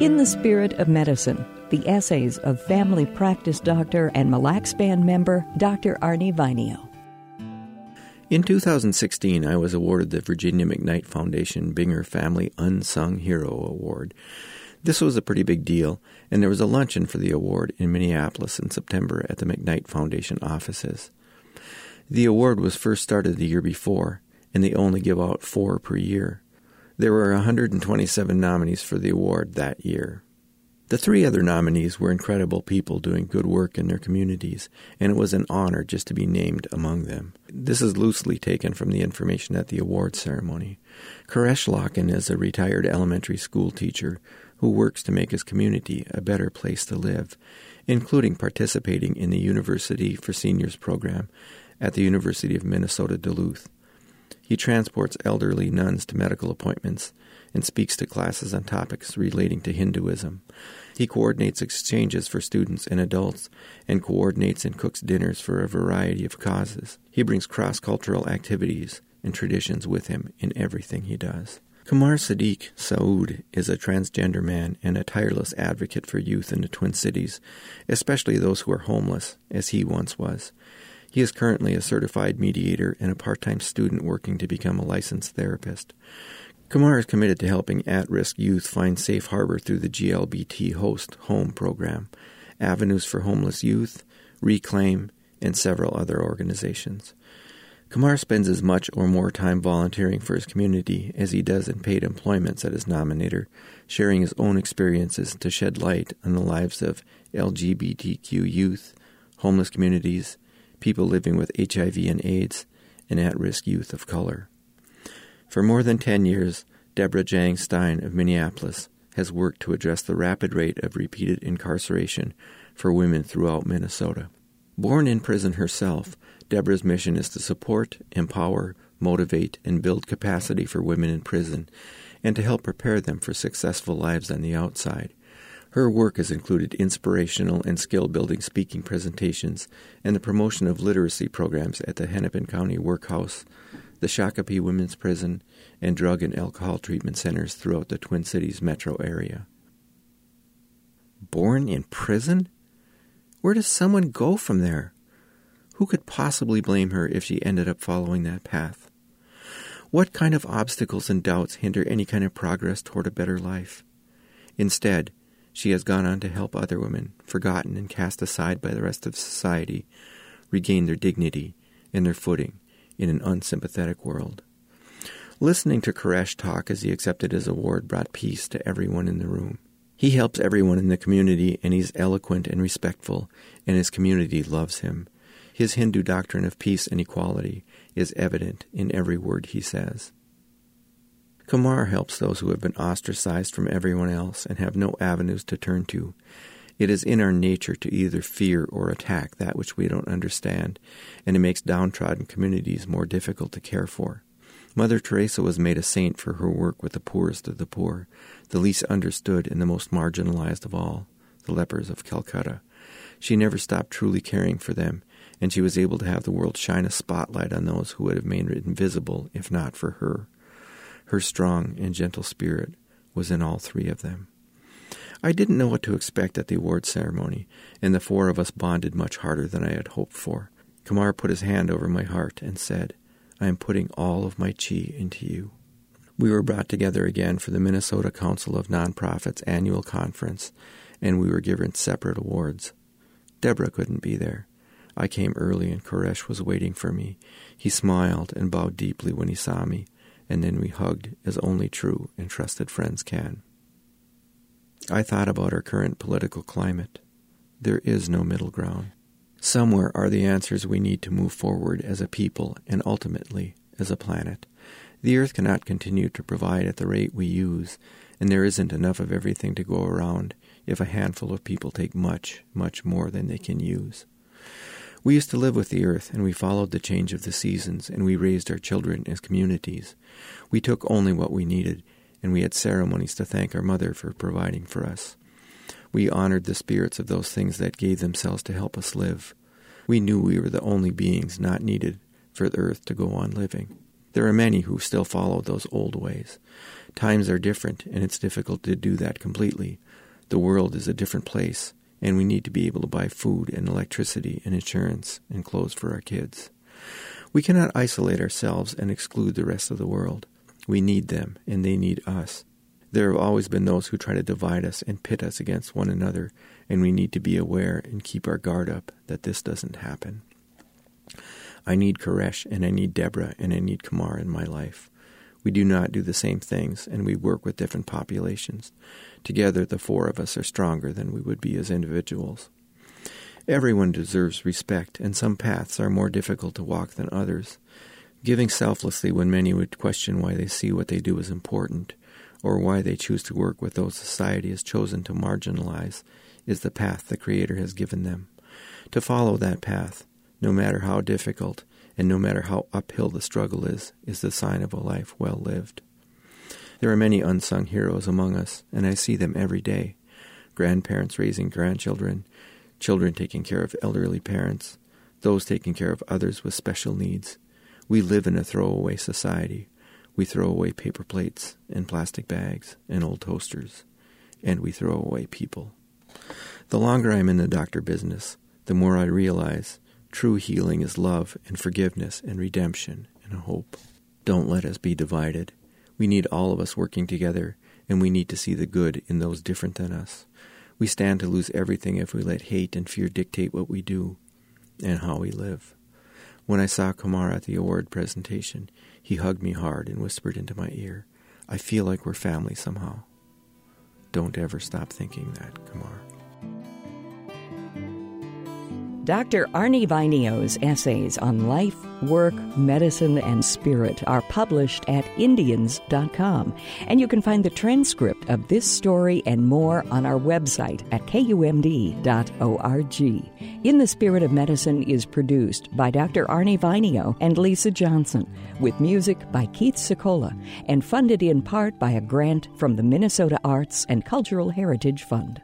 In the Spirit of Medicine, the essays of family practice doctor and Mille Lacs Band member Dr. Arne Vainio. In 2016, I was awarded the Virginia McKnight Foundation Binger Family Unsung Hero Award. This was a pretty big deal, and there was a luncheon for the award in Minneapolis in September at the McKnight Foundation offices. The award was first started the year before, and they only give out four per year. There were 127 nominees for the award that year. The three other nominees were incredible people doing good work in their communities, and it was an honor just to be named among them. This is loosely taken from the information at the award ceremony. Koresh is a retired elementary school teacher who works to make his community a better place to live, including participating in the University for Seniors program at the University of Minnesota Duluth. He transports elderly nuns to medical appointments and speaks to classes on topics relating to Hinduism. He coordinates exchanges for students and adults and coordinates and cooks dinners for a variety of causes. He brings cross cultural activities and traditions with him in everything he does. Kumar Sadiq Saud is a transgender man and a tireless advocate for youth in the Twin Cities, especially those who are homeless, as he once was. He is currently a certified mediator and a part time student working to become a licensed therapist. Kumar is committed to helping at risk youth find safe harbor through the GLBT Host Home program, Avenues for Homeless Youth, Reclaim, and several other organizations. Kumar spends as much or more time volunteering for his community as he does in paid employments at his nominator, sharing his own experiences to shed light on the lives of LGBTQ youth, homeless communities, people living with HIV and AIDS, and at risk youth of color. For more than 10 years, Deborah Jiang Stein of Minneapolis has worked to address the rapid rate of repeated incarceration for women throughout Minnesota. Born in prison herself, Deborah's mission is to support, empower, motivate, and build capacity for women in prison and to help prepare them for successful lives on the outside. Her work has included inspirational and skill building speaking presentations and the promotion of literacy programs at the Hennepin County Workhouse, the Shakopee Women's Prison, and drug and alcohol treatment centers throughout the Twin Cities metro area. Born in prison? Where does someone go from there? Who could possibly blame her if she ended up following that path? What kind of obstacles and doubts hinder any kind of progress toward a better life? Instead, she has gone on to help other women, forgotten and cast aside by the rest of society, regain their dignity and their footing in an unsympathetic world. Listening to Koresh talk as he accepted his award brought peace to everyone in the room. He helps everyone in the community, and he's eloquent and respectful, and his community loves him. His Hindu doctrine of peace and equality is evident in every word he says. Kumar helps those who have been ostracized from everyone else and have no avenues to turn to. It is in our nature to either fear or attack that which we don't understand, and it makes downtrodden communities more difficult to care for. Mother Teresa was made a saint for her work with the poorest of the poor, the least understood and the most marginalized of all, the lepers of Calcutta. She never stopped truly caring for them, and she was able to have the world shine a spotlight on those who would have made it invisible if not for her. Her strong and gentle spirit was in all three of them. I didn't know what to expect at the award ceremony, and the four of us bonded much harder than I had hoped for. Kumar put his hand over my heart and said, I am putting all of my chi into you. We were brought together again for the Minnesota Council of Nonprofits annual conference, and we were given separate awards. Deborah couldn't be there. I came early, and Koresh was waiting for me. He smiled and bowed deeply when he saw me, and then we hugged as only true and trusted friends can. I thought about our current political climate. There is no middle ground. Somewhere are the answers we need to move forward as a people and ultimately as a planet. The earth cannot continue to provide at the rate we use, and there isn't enough of everything to go around if a handful of people take much, much more than they can use. We used to live with the earth, and we followed the change of the seasons, and we raised our children as communities. We took only what we needed, and we had ceremonies to thank our mother for providing for us. We honored the spirits of those things that gave themselves to help us live. We knew we were the only beings not needed for the earth to go on living. There are many who still follow those old ways. Times are different, and it's difficult to do that completely, The world is a different place, and we need to be able to buy food and electricity and insurance and clothes for our kids. We cannot isolate ourselves and exclude the rest of the world. We need them, and they need us. There have always been those who try to divide us and pit us against one another, and we need to be aware and keep our guard up that this doesn't happen. I need Koresh, and I need Deborah, and I need Kamar in my life. We do not do the same things, and we work with different populations. Together, the four of us are stronger than we would be as individuals. Everyone deserves respect, and some paths are more difficult to walk than others. Giving selflessly when many would question why they see what they do as important, or why they choose to work with those society has chosen to marginalize, is the path the Creator has given them. To follow that path, no matter how difficult and no matter how uphill the struggle is, is the sign of a life well lived. There are many unsung heroes among us, and I see them every day grandparents raising grandchildren, children taking care of elderly parents, those taking care of others with special needs. We live in a throwaway society. We throw away paper plates and plastic bags and old toasters, and we throw away people. The longer I'm in the doctor business, the more I realize true healing is love and forgiveness and redemption and hope. Don't let us be divided. We need all of us working together, and we need to see the good in those different than us. We stand to lose everything if we let hate and fear dictate what we do and how we live. When I saw Kamar at the award presentation, he hugged me hard and whispered into my ear, I feel like we're family somehow. Don't ever stop thinking that, Kamar. Dr. Arne Vainio's essays on life, work, medicine, and spirit are published at Indianz.com. And you can find the transcript of this story and more on our website at kumd.org. In the Spirit of Medicine is produced by Dr. Arne Vainio and Lisa Johnson, with music by Keith Secola, and funded in part by a grant from the Minnesota Arts and Cultural Heritage Fund.